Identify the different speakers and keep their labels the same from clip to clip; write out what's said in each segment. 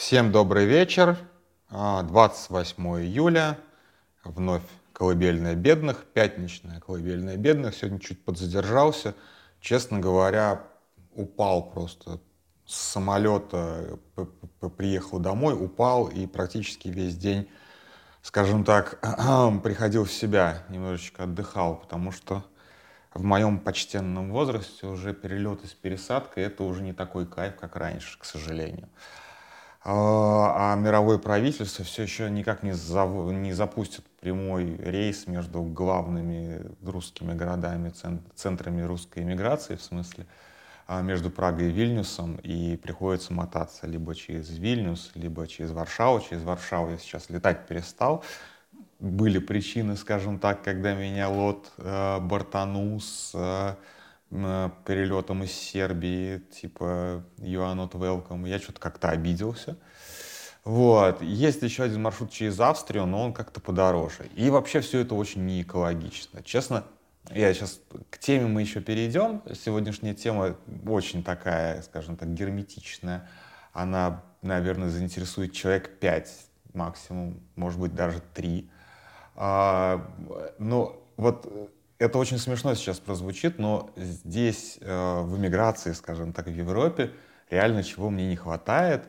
Speaker 1: Всем добрый вечер. 28 а, июля. Вновь колыбельная бедных, пятничная колыбельная бедных. Сегодня чуть подзадержался. Честно говоря, упал просто с самолета, приехал домой, упал и практически весь день, скажем так, приходил в себя, немножечко отдыхал, потому что в моем почтенном возрасте уже перелеты с пересадкой это уже не такой кайф, как раньше, к сожалению. А, а мировое правительство все еще никак не, зав... не запустит прямой рейс между главными русскими городами, центрами русской иммиграции, в смысле, а, между Прагой и Вильнюсом, и приходится мотаться либо через Вильнюс, либо через Варшаву. Через Варшаву я сейчас летать перестал. Были причины, скажем так, когда меня лот э, бортанул с э, перелетом из Сербии, типа You are not welcome. Я что-то как-то обиделся. Вот. Есть еще один маршрут через Австрию, но он как-то подороже. И вообще все это очень не экологично. Честно, я сейчас к теме мы еще перейдем. Сегодняшняя тема очень такая, скажем так, герметичная. Она, наверное, заинтересует человек 5 максимум, может быть, даже 3. А, но вот это очень смешно сейчас прозвучит, но здесь, э, в эмиграции, скажем так, в Европе, реально чего мне не хватает,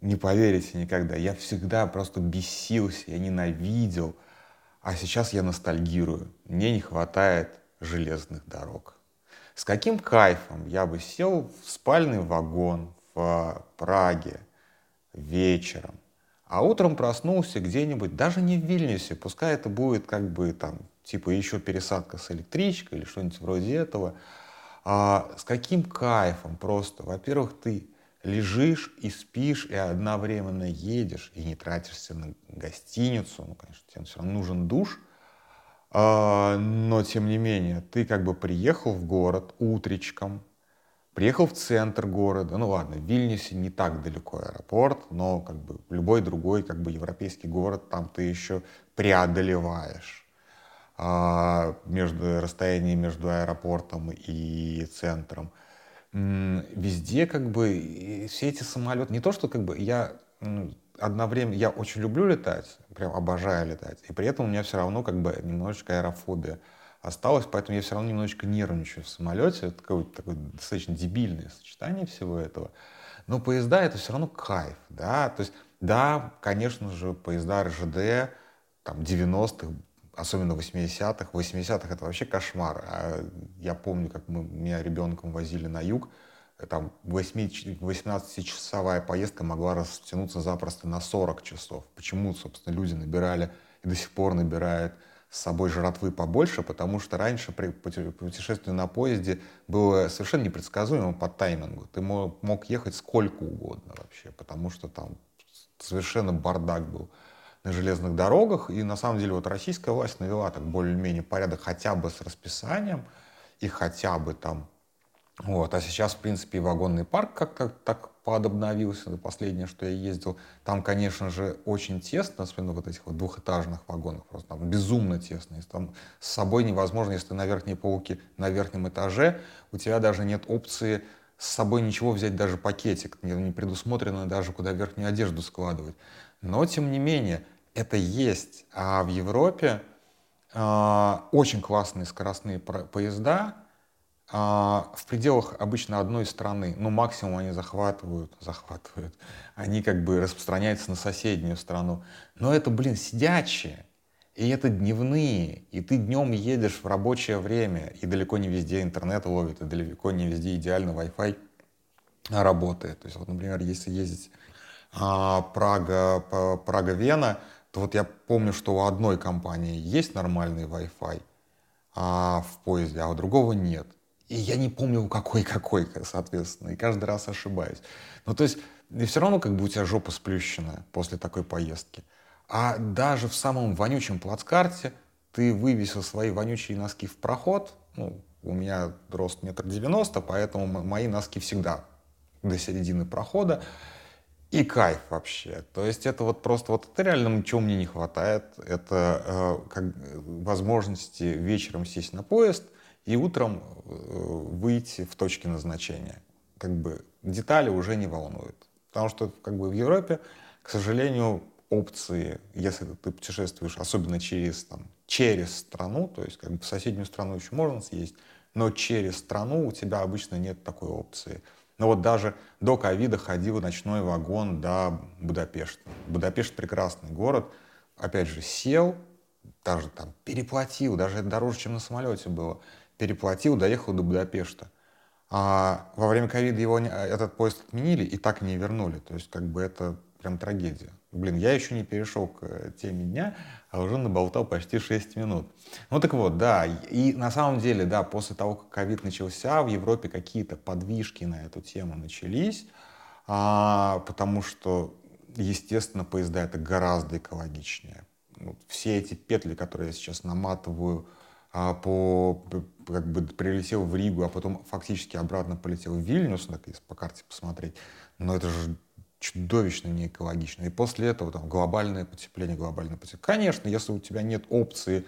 Speaker 1: не поверите никогда. Я всегда просто бесился, я ненавидел, а сейчас я ностальгирую. Мне не хватает железных дорог. С каким кайфом я бы сел в спальный вагон в Праге вечером, а утром проснулся где-нибудь, даже не в Вильнюсе, пускай это будет как бы там типа еще пересадка с электричкой или что-нибудь вроде этого. А с каким кайфом просто. Во-первых, ты лежишь и спишь, и одновременно едешь, и не тратишься на гостиницу. Ну, конечно, тебе все равно нужен душ. А, но, тем не менее, ты как бы приехал в город утречком, приехал в центр города. Ну, ладно, в Вильнюсе не так далеко аэропорт, но как бы любой другой как бы европейский город там ты еще преодолеваешь а, между расстояние между аэропортом и центром. Везде как бы все эти самолеты, не то что как бы я одновременно, я очень люблю летать, прям обожаю летать, и при этом у меня все равно как бы немножечко аэрофобия осталась, поэтому я все равно немножечко нервничаю в самолете. Это такое, такое достаточно дебильное сочетание всего этого. Но поезда это все равно кайф, да, то есть, да, конечно же, поезда РЖД, там, 90-х особенно в 80-х. В 80-х это вообще кошмар. А я помню, как мы меня ребенком возили на юг, там 18-часовая поездка могла растянуться запросто на 40 часов. Почему, собственно, люди набирали и до сих пор набирают с собой жратвы побольше, потому что раньше при путешествии на поезде было совершенно непредсказуемо по таймингу. Ты мог, ехать сколько угодно вообще, потому что там совершенно бардак был на железных дорогах. И на самом деле вот российская власть навела так более-менее порядок хотя бы с расписанием и хотя бы там вот. А сейчас, в принципе, и вагонный парк как-то так подобновился. Это последнее, что я ездил. Там, конечно же, очень тесно, особенно вот этих вот двухэтажных вагонах. Просто там безумно тесно. Если там с собой невозможно, если ты на верхней полке на верхнем этаже, у тебя даже нет опции с собой ничего взять, даже пакетик. Не предусмотрено даже, куда верхнюю одежду складывать. Но, тем не менее, это есть. А в Европе э, очень классные скоростные поезда э, в пределах обычно одной страны. Ну, максимум они захватывают, захватывают. Они как бы распространяются на соседнюю страну. Но это, блин, сидячие. И это дневные. И ты днем едешь в рабочее время. И далеко не везде интернет ловит, и далеко не везде идеально Wi-Fi работает. То есть, вот, например, если ездить а, Прага, Прага-Вена, то вот я помню, что у одной компании есть нормальный Wi-Fi а, в поезде, а у другого нет. И я не помню, у какой какой, соответственно, и каждый раз ошибаюсь. Ну, то есть, и все равно как бы у тебя жопа сплющенная после такой поездки. А даже в самом вонючем плацкарте ты вывесил свои вонючие носки в проход. Ну, у меня рост метр девяносто, поэтому мои носки всегда до середины прохода и кайф вообще. То есть это вот просто, вот это реально чего мне не хватает, это э, как, возможности вечером сесть на поезд и утром э, выйти в точке назначения. Как бы детали уже не волнуют. Потому что как бы в Европе, к сожалению, опции, если ты путешествуешь, особенно через, там, через страну, то есть как бы в соседнюю страну еще можно съесть, но через страну у тебя обычно нет такой опции. Но вот даже до ковида ходил ночной вагон до Будапешта. Будапешт прекрасный город. Опять же, сел, даже там переплатил, даже это дороже, чем на самолете было. Переплатил, доехал до Будапешта. А во время ковида его этот поезд отменили и так не вернули. То есть как бы это прям трагедия. Блин, я еще не перешел к э, теме дня, а уже наболтал почти 6 минут. Ну так вот, да, и на самом деле, да, после того, как ковид начался, в Европе какие-то подвижки на эту тему начались, а, потому что, естественно, поезда это гораздо экологичнее. Вот все эти петли, которые я сейчас наматываю а, по, как бы прилетел в Ригу, а потом фактически обратно полетел в Вильнюс, так, если по карте посмотреть, но это же чудовищно не экологично. И после этого там глобальное потепление, глобальное потепление. Конечно, если у тебя нет опции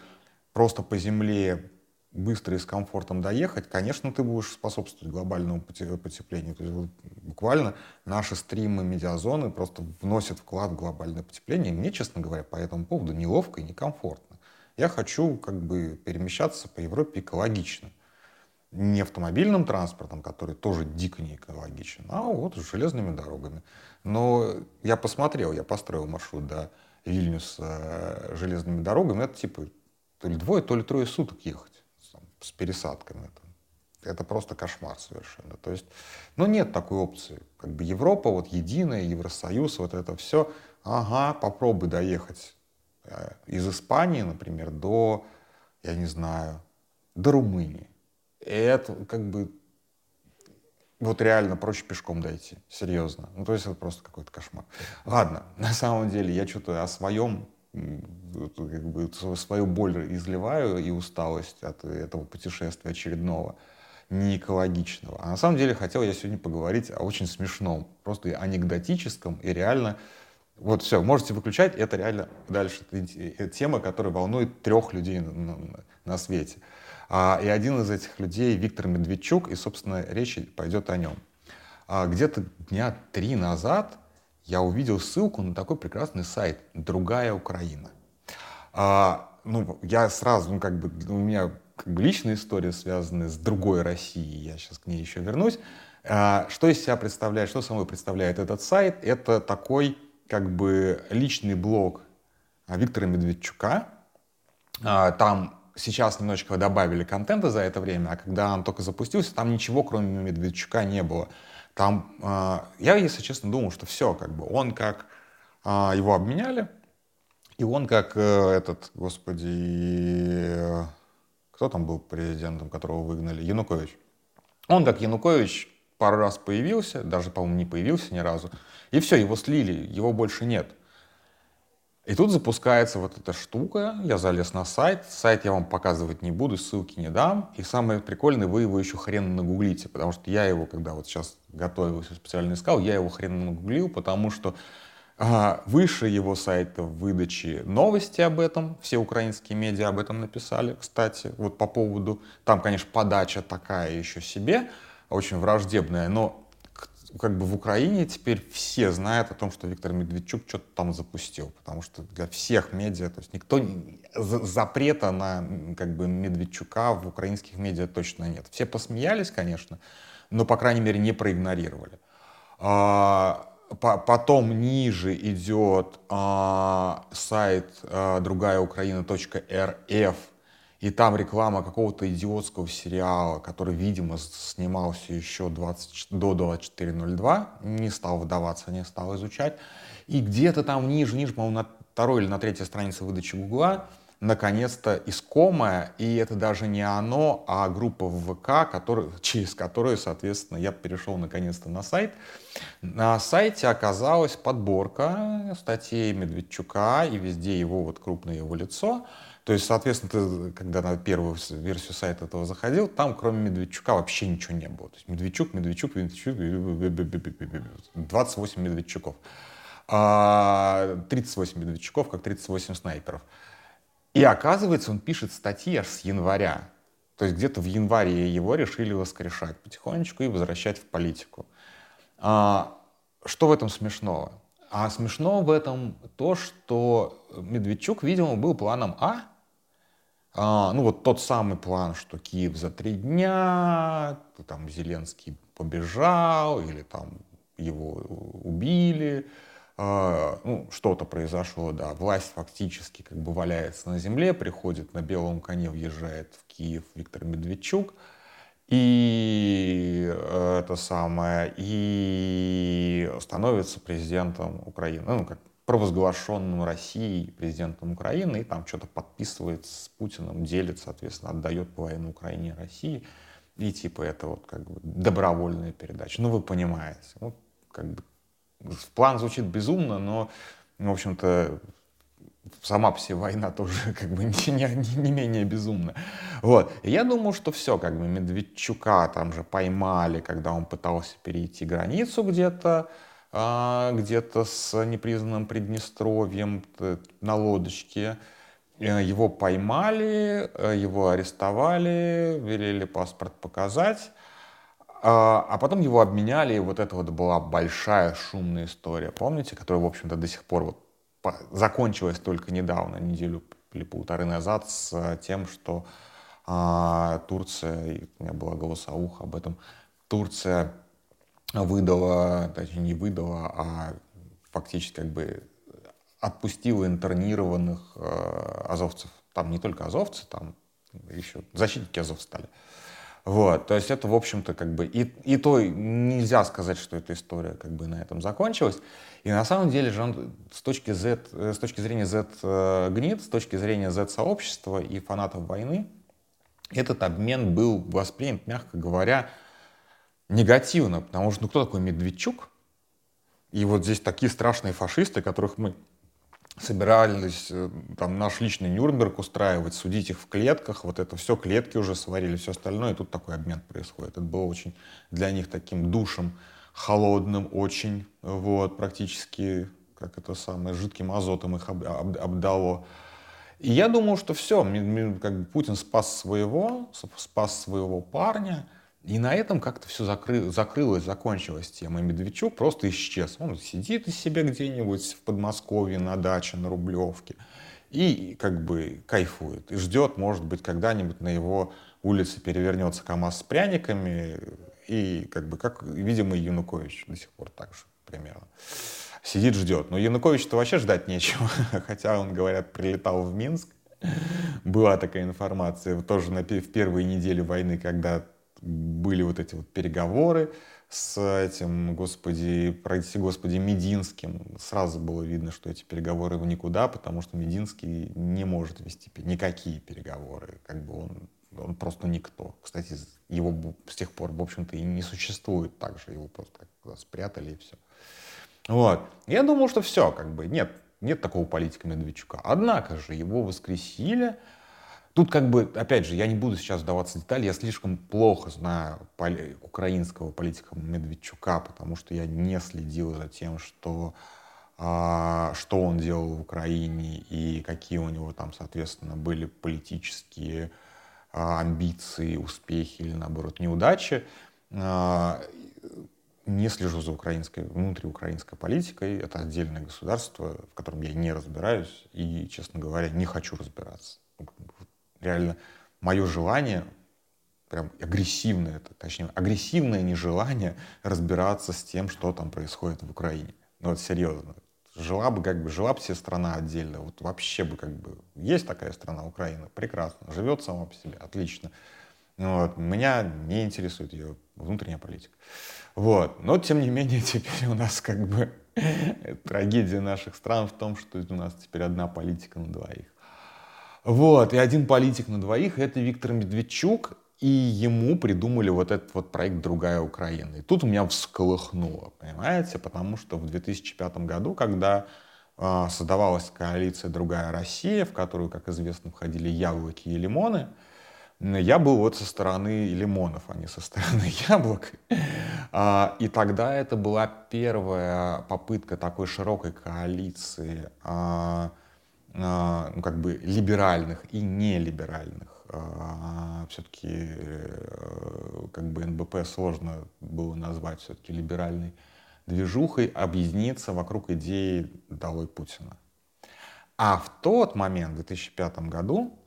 Speaker 1: просто по земле быстро и с комфортом доехать, конечно, ты будешь способствовать глобальному потеплению. То есть, вот, буквально наши стримы медиазоны просто вносят вклад в глобальное потепление. И мне, честно говоря, по этому поводу неловко и некомфортно. Я хочу как бы перемещаться по Европе экологично не автомобильным транспортом, который тоже дико не экологичен, а вот железными дорогами. Но я посмотрел, я построил маршрут до Вильнюса э, железными дорогами. Это типа то ли двое, то ли трое суток ехать там, с пересадками. Это, это просто кошмар совершенно. То есть, ну нет такой опции. Как бы Европа, вот единая, Евросоюз, вот это все. Ага, попробуй доехать э, из Испании, например, до, я не знаю, до Румынии это как бы вот реально проще пешком дойти, серьезно. Ну, то есть это просто какой-то кошмар. Ладно, на самом деле я что-то о своем, как бы, свою боль изливаю и усталость от этого путешествия очередного, не экологичного. А на самом деле хотел я сегодня поговорить о очень смешном, просто анекдотическом и реально вот все, можете выключать, это реально дальше это тема, которая волнует трех людей на, на, на свете. А, и один из этих людей Виктор Медведчук, и, собственно, речь пойдет о нем. А, где-то дня три назад я увидел ссылку на такой прекрасный сайт «Другая Украина». А, ну, я сразу, ну, как бы, у меня как бы личная история, связанная с другой Россией, я сейчас к ней еще вернусь. Что из себя представляет, что собой представляет этот сайт? Это такой, как бы, личный блог Виктора Медведчука. Там сейчас немножечко добавили контента за это время, а когда он только запустился, там ничего, кроме Медведчука, не было. Там, э, я, если честно, думал, что все, как бы, он как, э, его обменяли, и он как э, этот, господи, э, кто там был президентом, которого выгнали? Янукович. Он как Янукович пару раз появился, даже, по-моему, не появился ни разу, и все, его слили, его больше нет. И тут запускается вот эта штука, я залез на сайт, сайт я вам показывать не буду, ссылки не дам. И самое прикольное, вы его еще хрен нагуглите, потому что я его, когда вот сейчас готовился, специально искал, я его хрен нагуглил, потому что а, выше его сайта выдачи новости об этом, все украинские медиа об этом написали, кстати, вот по поводу, там, конечно, подача такая еще себе, очень враждебная, но как бы в Украине теперь все знают о том, что Виктор Медведчук что-то там запустил, потому что для всех медиа, то есть никто запрета на как бы Медведчука в украинских медиа точно нет. Все посмеялись, конечно, но по крайней мере не проигнорировали. А, потом ниже идет а, сайт а, другаяукраина.рф, и там реклама какого-то идиотского сериала, который, видимо, снимался еще 20, до 24.02, не стал выдаваться, не стал изучать. И где-то там ниже, ниже, по-моему, на второй или на третьей странице выдачи Гугла, наконец-то искомое, и это даже не оно, а группа в ВК, который, через которую, соответственно, я перешел наконец-то на сайт. На сайте оказалась подборка статей Медведчука, и везде его вот крупное его лицо — то есть, соответственно, ты, когда на первую версию сайта этого заходил, там кроме Медведчука вообще ничего не было. То есть Медведчук, Медведчук, Медведчук, 28 Медведчуков. 38 Медведчуков, как 38 снайперов. И оказывается, он пишет статьи аж с января. То есть где-то в январе его решили воскрешать потихонечку и возвращать в политику. А, что в этом смешного? А смешно в этом то, что Медведчук, видимо, был планом А. а ну вот тот самый план, что Киев за три дня, там Зеленский побежал, или там его убили, а, ну, что-то произошло, да, власть фактически как бы валяется на земле, приходит на белом коне, въезжает в Киев Виктор Медведчук, и э, это самое, и становится президентом Украины, ну, как провозглашенным Россией президентом Украины, и там что-то подписывает с Путиным, делит, соответственно, отдает половину Украине России, и типа это вот как бы добровольная передача. Ну, вы понимаете, ну, как бы план звучит безумно, но, в общем-то, сама себе война тоже как бы не, не, не менее безумна. Вот. И я думаю, что все, как бы Медведчука там же поймали, когда он пытался перейти границу где-то, где-то с непризнанным Приднестровьем на лодочке. Э, его поймали, э, его арестовали, велели паспорт показать. А, а потом его обменяли, и вот это вот была большая шумная история, помните, которая, в общем-то, до сих пор вот закончилась только недавно, неделю или полторы назад, с тем, что а, Турция, у меня была голосовуха об этом, Турция выдала, точнее не выдала, а фактически как бы отпустила интернированных э, азовцев. Там не только азовцы, там еще защитники азов стали. Вот, то есть это, в общем-то, как бы, и, и то нельзя сказать, что эта история как бы на этом закончилась. И на самом деле же с точки, Z, э, с точки зрения Z-гнит, с точки зрения Z-сообщества и фанатов войны, этот обмен был воспринят, мягко говоря, негативно, потому что ну кто такой Медведчук? И вот здесь такие страшные фашисты, которых мы собирались э, там наш личный Нюрнберг устраивать, судить их в клетках, вот это все, клетки уже сварили, все остальное, и тут такой обмен происходит. Это было очень для них таким душем холодным очень, вот, практически, как это самое, жидким азотом их об, об, обдало. И я думаю, что все, как бы Путин спас своего, спас своего парня, и на этом как-то все закры... закрылось, закончилась тема. Медведчук просто исчез. Он сидит из себя где-нибудь в Подмосковье на даче, на Рублевке. И как бы кайфует. И ждет, может быть, когда-нибудь на его улице перевернется КАМАЗ с пряниками. И как бы, как, видимо, и Янукович до сих пор так же примерно. Сидит, ждет. Но Янукович-то вообще ждать нечего. Хотя он, говорят, прилетал в Минск. Была такая информация тоже на, в первые недели войны, когда были вот эти вот переговоры с этим, господи, прости, господи, Мединским. Сразу было видно, что эти переговоры в никуда, потому что Мединский не может вести никакие переговоры. Как бы он, он просто никто. Кстати, его с тех пор, в общем-то, и не существует так же. Его просто спрятали и все. Вот. Я думал, что все, как бы, нет, нет такого политика Медведчука. Однако же его воскресили, Тут как бы, опять же, я не буду сейчас вдаваться в детали, я слишком плохо знаю поли- украинского политика Медведчука, потому что я не следил за тем, что, а, что он делал в Украине и какие у него там, соответственно, были политические а, амбиции, успехи или, наоборот, неудачи. А, не слежу за украинской, внутриукраинской политикой. Это отдельное государство, в котором я не разбираюсь и, честно говоря, не хочу разбираться реально мое желание, прям агрессивное, это, точнее, агрессивное нежелание разбираться с тем, что там происходит в Украине. Ну вот серьезно. Жила бы как бы, жила бы себе страна отдельно, вот вообще бы как бы, есть такая страна Украина, прекрасно, живет сама по себе, отлично. Вот. Меня не интересует ее внутренняя политика. Вот. Но, тем не менее, теперь у нас как бы трагедия наших стран в том, что у нас теперь одна политика на двоих. Вот, и один политик на двоих — это Виктор Медведчук, и ему придумали вот этот вот проект «Другая Украина». И тут у меня всколыхнуло, понимаете, потому что в 2005 году, когда э, создавалась коалиция «Другая Россия», в которую, как известно, входили яблоки и лимоны, я был вот со стороны лимонов, а не со стороны яблок. А, и тогда это была первая попытка такой широкой коалиции а, как бы либеральных и нелиберальных. А, все-таки э, как бы НБП сложно было назвать все-таки либеральной движухой объединиться вокруг идеи «Долой Путина». А в тот момент, в 2005 году,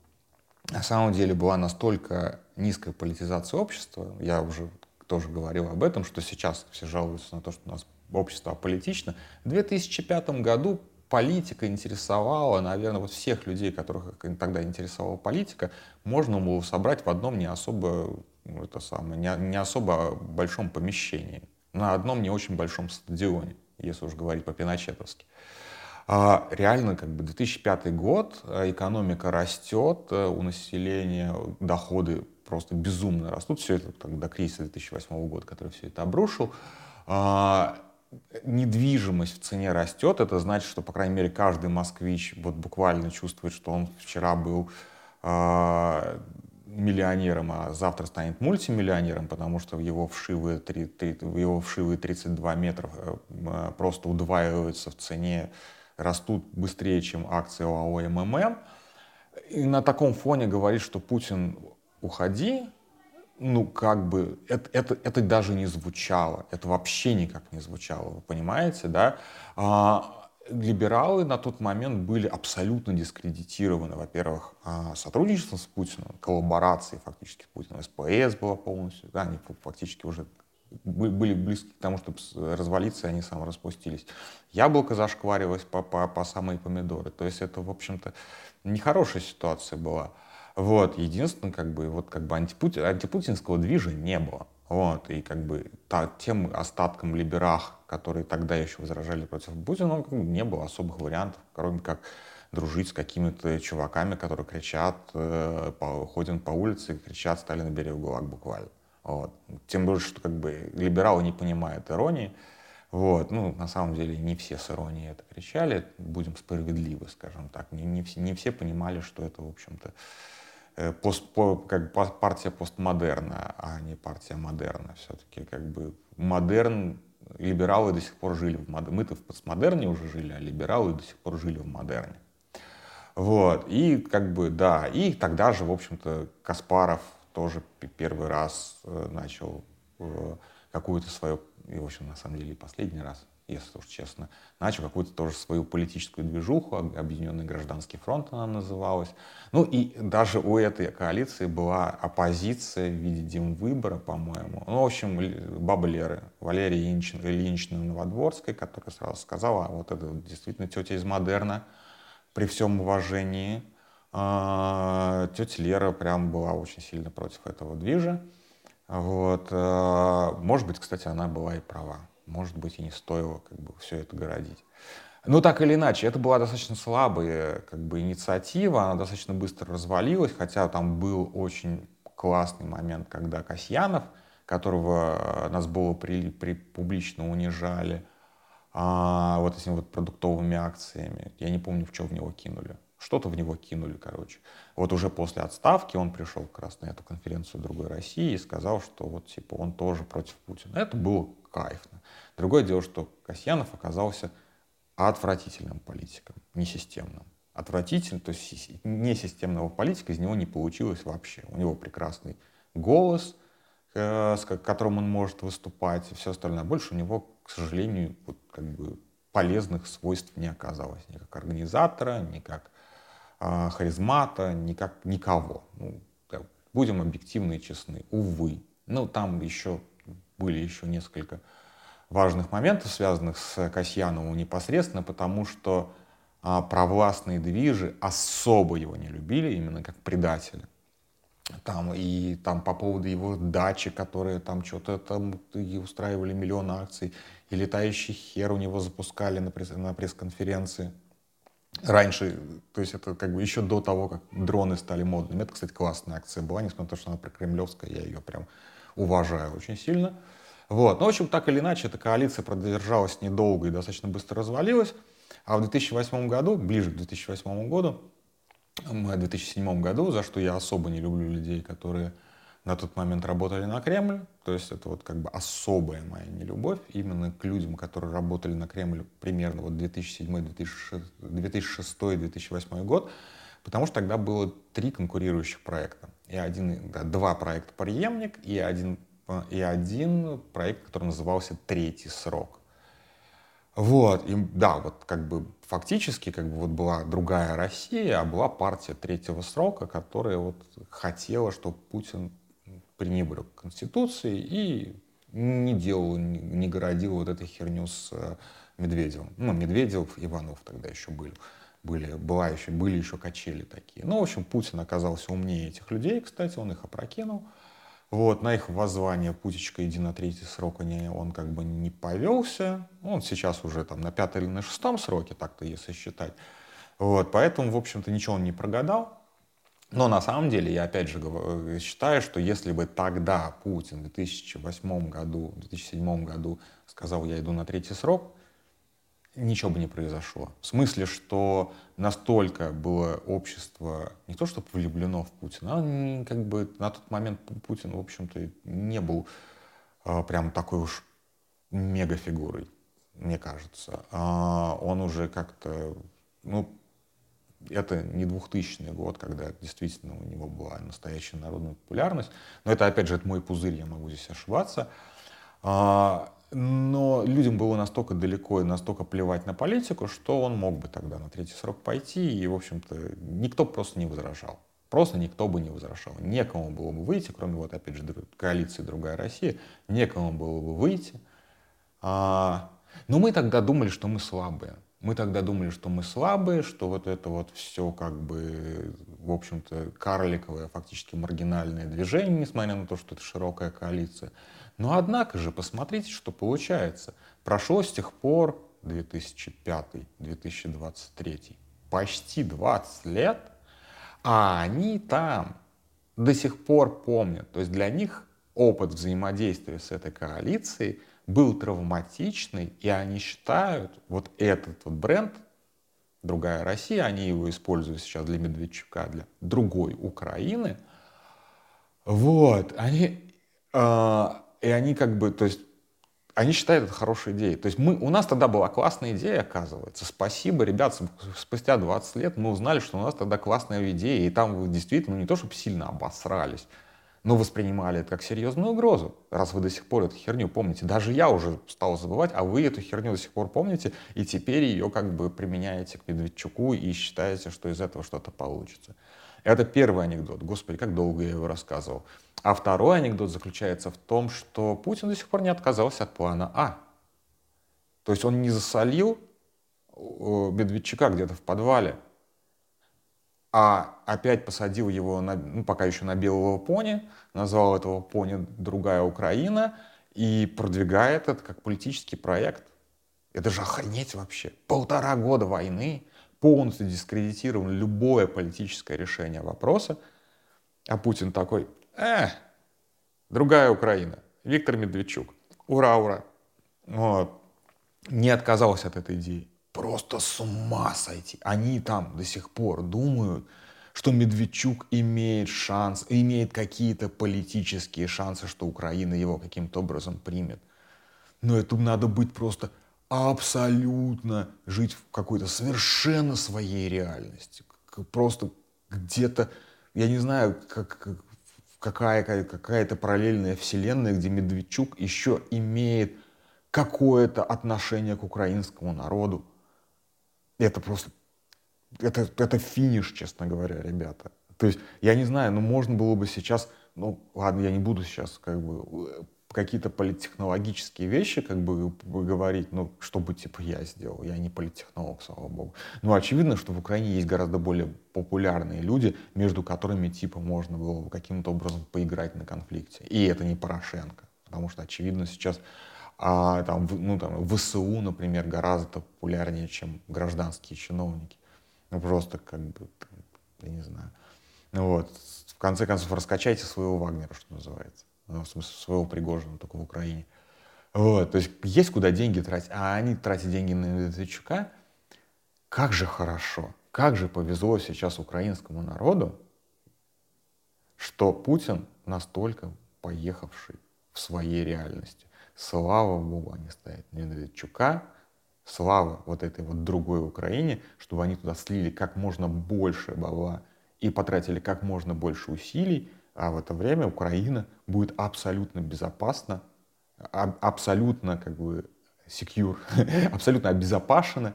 Speaker 1: на самом деле была настолько низкая политизация общества, я уже тоже говорил об этом, что сейчас все жалуются на то, что у нас общество аполитично. В 2005 году политика интересовала, наверное, вот всех людей, которых тогда интересовала политика, можно было собрать в одном не особо, ну, это самое, не, не особо большом помещении, на одном не очень большом стадионе, если уж говорить по-пиночетовски. А реально, как бы 2005 год, а экономика растет, э, у населения доходы просто безумно растут. Все это так, до кризиса 2008 года, который все это обрушил. А, недвижимость в цене растет, это значит, что, по крайней мере, каждый москвич вот буквально чувствует, что он вчера был э, миллионером, а завтра станет мультимиллионером, потому что его вшивые, 3, 3, в его вшивые 32 метра э, просто удваиваются в цене, растут быстрее, чем акции ОАО МММ. И на таком фоне говорить, что Путин уходи, ну, как бы, это, это, это даже не звучало, это вообще никак не звучало, вы понимаете, да? А, либералы на тот момент были абсолютно дискредитированы, во-первых, а, сотрудничеством с Путиным, коллаборацией фактически с Путиным, СПС была полностью, да, они фактически уже были близки к тому, чтобы развалиться, и они сам распустились. Яблоко зашкваривалось по, по, по самые помидоры. То есть это, в общем-то, нехорошая ситуация была. Вот, единственное, как бы, вот как бы антипути, антипутинского движа не было. Вот, и как бы та, тем остаткам либерах, которые тогда еще возражали против Путина, ну, не было особых вариантов, кроме как дружить с какими-то чуваками, которые кричат, э, по, ходят по улице и кричат «Сталин бери в ГУЛАГ» буквально. Вот. Тем более, что как бы либералы не понимают иронии. Вот. Ну, на самом деле, не все с иронией это кричали, будем справедливы, скажем так. Не, не, все, не все понимали, что это, в общем-то, пост, по, как партия постмодерна, а не партия модерна. Все-таки как бы модерн, либералы до сих пор жили в модерне. Мы-то в постмодерне уже жили, а либералы до сих пор жили в модерне. Вот, и как бы, да, и тогда же, в общем-то, Каспаров тоже первый раз э, начал э, какую-то свою, и, в общем, на самом деле, последний раз если уж честно, начал какую-то тоже свою политическую движуху, Объединенный гражданский фронт она называлась. Ну и даже у этой коалиции была оппозиция в виде Демвыбора, по-моему. Ну, в общем, баба Леры, Валерия Ильинична, Ильинична Новодворская, которая сразу сказала, а вот это действительно тетя из модерна, при всем уважении. А, тетя Лера прям была очень сильно против этого движа. Вот. А, может быть, кстати, она была и права может быть, и не стоило как бы все это городить. Но так или иначе, это была достаточно слабая как бы, инициатива, она достаточно быстро развалилась, хотя там был очень классный момент, когда Касьянов, которого нас было при, при, публично унижали, а, вот этими вот продуктовыми акциями, я не помню, в что в него кинули. Что-то в него кинули, короче. Вот уже после отставки он пришел как раз на эту конференцию другой России и сказал, что вот типа он тоже против Путина. Это было кайфно. Другое дело, что Касьянов оказался отвратительным политиком, несистемным. Отвратительным, то есть несистемного политика из него не получилось вообще. У него прекрасный голос, э, с которым он может выступать, и все остальное. Больше у него, к сожалению, вот как бы полезных свойств не оказалось. Ни как организатора, ни как э, харизмата, ни как никого. Ну, будем объективны и честны. Увы. Ну, там еще были еще несколько важных моментов, связанных с Касьяновым непосредственно, потому что а, провластные движи особо его не любили, именно как предателя. Там, и там по поводу его дачи, которые там что-то там и устраивали миллион акций, и летающий хер у него запускали на, пресс, на пресс-конференции. Раньше, то есть это как бы еще до того, как дроны стали модными. Это, кстати, классная акция была, несмотря на то, что она прокремлевская, я ее прям уважаю очень сильно. Вот. Но, в общем, так или иначе, эта коалиция продержалась недолго и достаточно быстро развалилась. А в 2008 году, ближе к 2008 году, в 2007 году, за что я особо не люблю людей, которые на тот момент работали на Кремль, то есть это вот как бы особая моя нелюбовь именно к людям, которые работали на Кремль примерно вот 2007, 2006, 2008 год, потому что тогда было три конкурирующих проекта. И один, да, два проекта «Преемник» и один и один проект, который назывался «Третий срок». Вот, и да, вот как бы фактически как бы вот была другая Россия, а была партия третьего срока, которая вот хотела, чтобы Путин пренебрег Конституции и не делал, не городил вот этой херню с э, Медведевым. Ну, Медведев, Иванов тогда еще были. Были, была еще, были еще качели такие. Ну, в общем, Путин оказался умнее этих людей, кстати, он их опрокинул. Вот, на их воззвание Путичка иди на третий срок не, он как бы не повелся. Он сейчас уже там на пятом или на шестом сроке, так-то если считать. Вот, поэтому, в общем-то, ничего он не прогадал. Но на самом деле, я опять же считаю, что если бы тогда Путин в 2008 году, в 2007 году сказал, я иду на третий срок, ничего бы не произошло. В смысле, что настолько было общество не то чтобы влюблено в Путина, а как бы на тот момент Путин, в общем-то, не был а, прям такой уж мегафигурой, мне кажется. А он уже как-то, ну, это не 2000 год, когда действительно у него была настоящая народная популярность. Но это, опять же, это мой пузырь, я могу здесь ошибаться. А, но людям было настолько далеко и настолько плевать на политику, что он мог бы тогда на третий срок пойти, и, в общем-то, никто просто не возражал. Просто никто бы не возражал. Некому было бы выйти, кроме, вот, опять же, коалиции «Другая Россия», некому было бы выйти. А, но мы тогда думали, что мы слабые. Мы тогда думали, что мы слабые, что вот это вот все как бы, в общем-то, карликовое, фактически маргинальное движение, несмотря на то, что это широкая коалиция. Но однако же, посмотрите, что получается. Прошло с тех пор 2005-2023, почти 20 лет, а они там до сих пор помнят. То есть для них опыт взаимодействия с этой коалицией был травматичный, и они считают вот этот вот бренд «Другая Россия», они его используют сейчас для Медведчука, для другой Украины, вот, они э, и они как бы, то есть, они считают это хорошей идеей. То есть мы, у нас тогда была классная идея, оказывается. Спасибо, ребят, спустя 20 лет мы узнали, что у нас тогда классная идея, и там вы действительно не то, чтобы сильно обосрались, но воспринимали это как серьезную угрозу, раз вы до сих пор эту херню помните. Даже я уже стал забывать, а вы эту херню до сих пор помните, и теперь ее как бы применяете к Медведчуку и считаете, что из этого что-то получится. Это первый анекдот. Господи, как долго я его рассказывал. А второй анекдот заключается в том, что Путин до сих пор не отказался от плана А. То есть он не засолил Медведчука где-то в подвале, а опять посадил его, на, ну, пока еще на белого пони, назвал этого пони «Другая Украина» и продвигает это как политический проект. Это же охренеть вообще. Полтора года войны, полностью дискредитировано любое политическое решение вопроса, а Путин такой, э, другая Украина, Виктор Медведчук, ура, ура. Вот. Не отказался от этой идеи. Просто с ума сойти. Они там до сих пор думают, что Медведчук имеет шанс, имеет какие-то политические шансы, что Украина его каким-то образом примет. Но это надо быть просто абсолютно жить в какой-то совершенно своей реальности. Просто где-то, я не знаю, как, какая, какая-то параллельная вселенная, где Медведчук еще имеет какое-то отношение к украинскому народу. Это просто, это, это финиш, честно говоря, ребята. То есть, я не знаю, ну можно было бы сейчас, ну ладно, я не буду сейчас как бы какие-то политтехнологические вещи как бы говорить, ну, чтобы типа я сделал, я не политтехнолог, слава богу. Но очевидно, что в Украине есть гораздо более популярные люди, между которыми типа можно было бы каким-то образом поиграть на конфликте. И это не Порошенко, потому что очевидно сейчас а, там, ну, там, ВСУ, например, гораздо популярнее, чем гражданские чиновники. Ну, просто как бы, я не знаю. Ну, вот, в конце концов, раскачайте своего Вагнера, что называется. Ну, в смысле, своего Пригожина, только в Украине. Вот, то есть есть куда деньги тратить, а они тратят деньги на Медведчука. Как же хорошо, как же повезло сейчас украинскому народу, что Путин настолько поехавший в своей реальности. Слава Богу, они стоят Медведчука, слава вот этой вот другой Украине, чтобы они туда слили как можно больше бабла и потратили как можно больше усилий, а в это время Украина будет абсолютно безопасна, абсолютно как бы secure, абсолютно обезопасены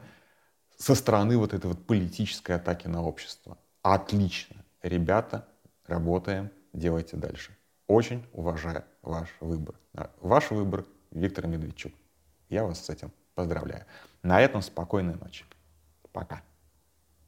Speaker 1: со стороны вот этой вот политической атаки на общество. Отлично. Ребята, работаем, делайте дальше. Очень уважаю ваш выбор. Ваш выбор Виктор Медведчук. Я вас с этим поздравляю. На этом спокойной ночи. Пока.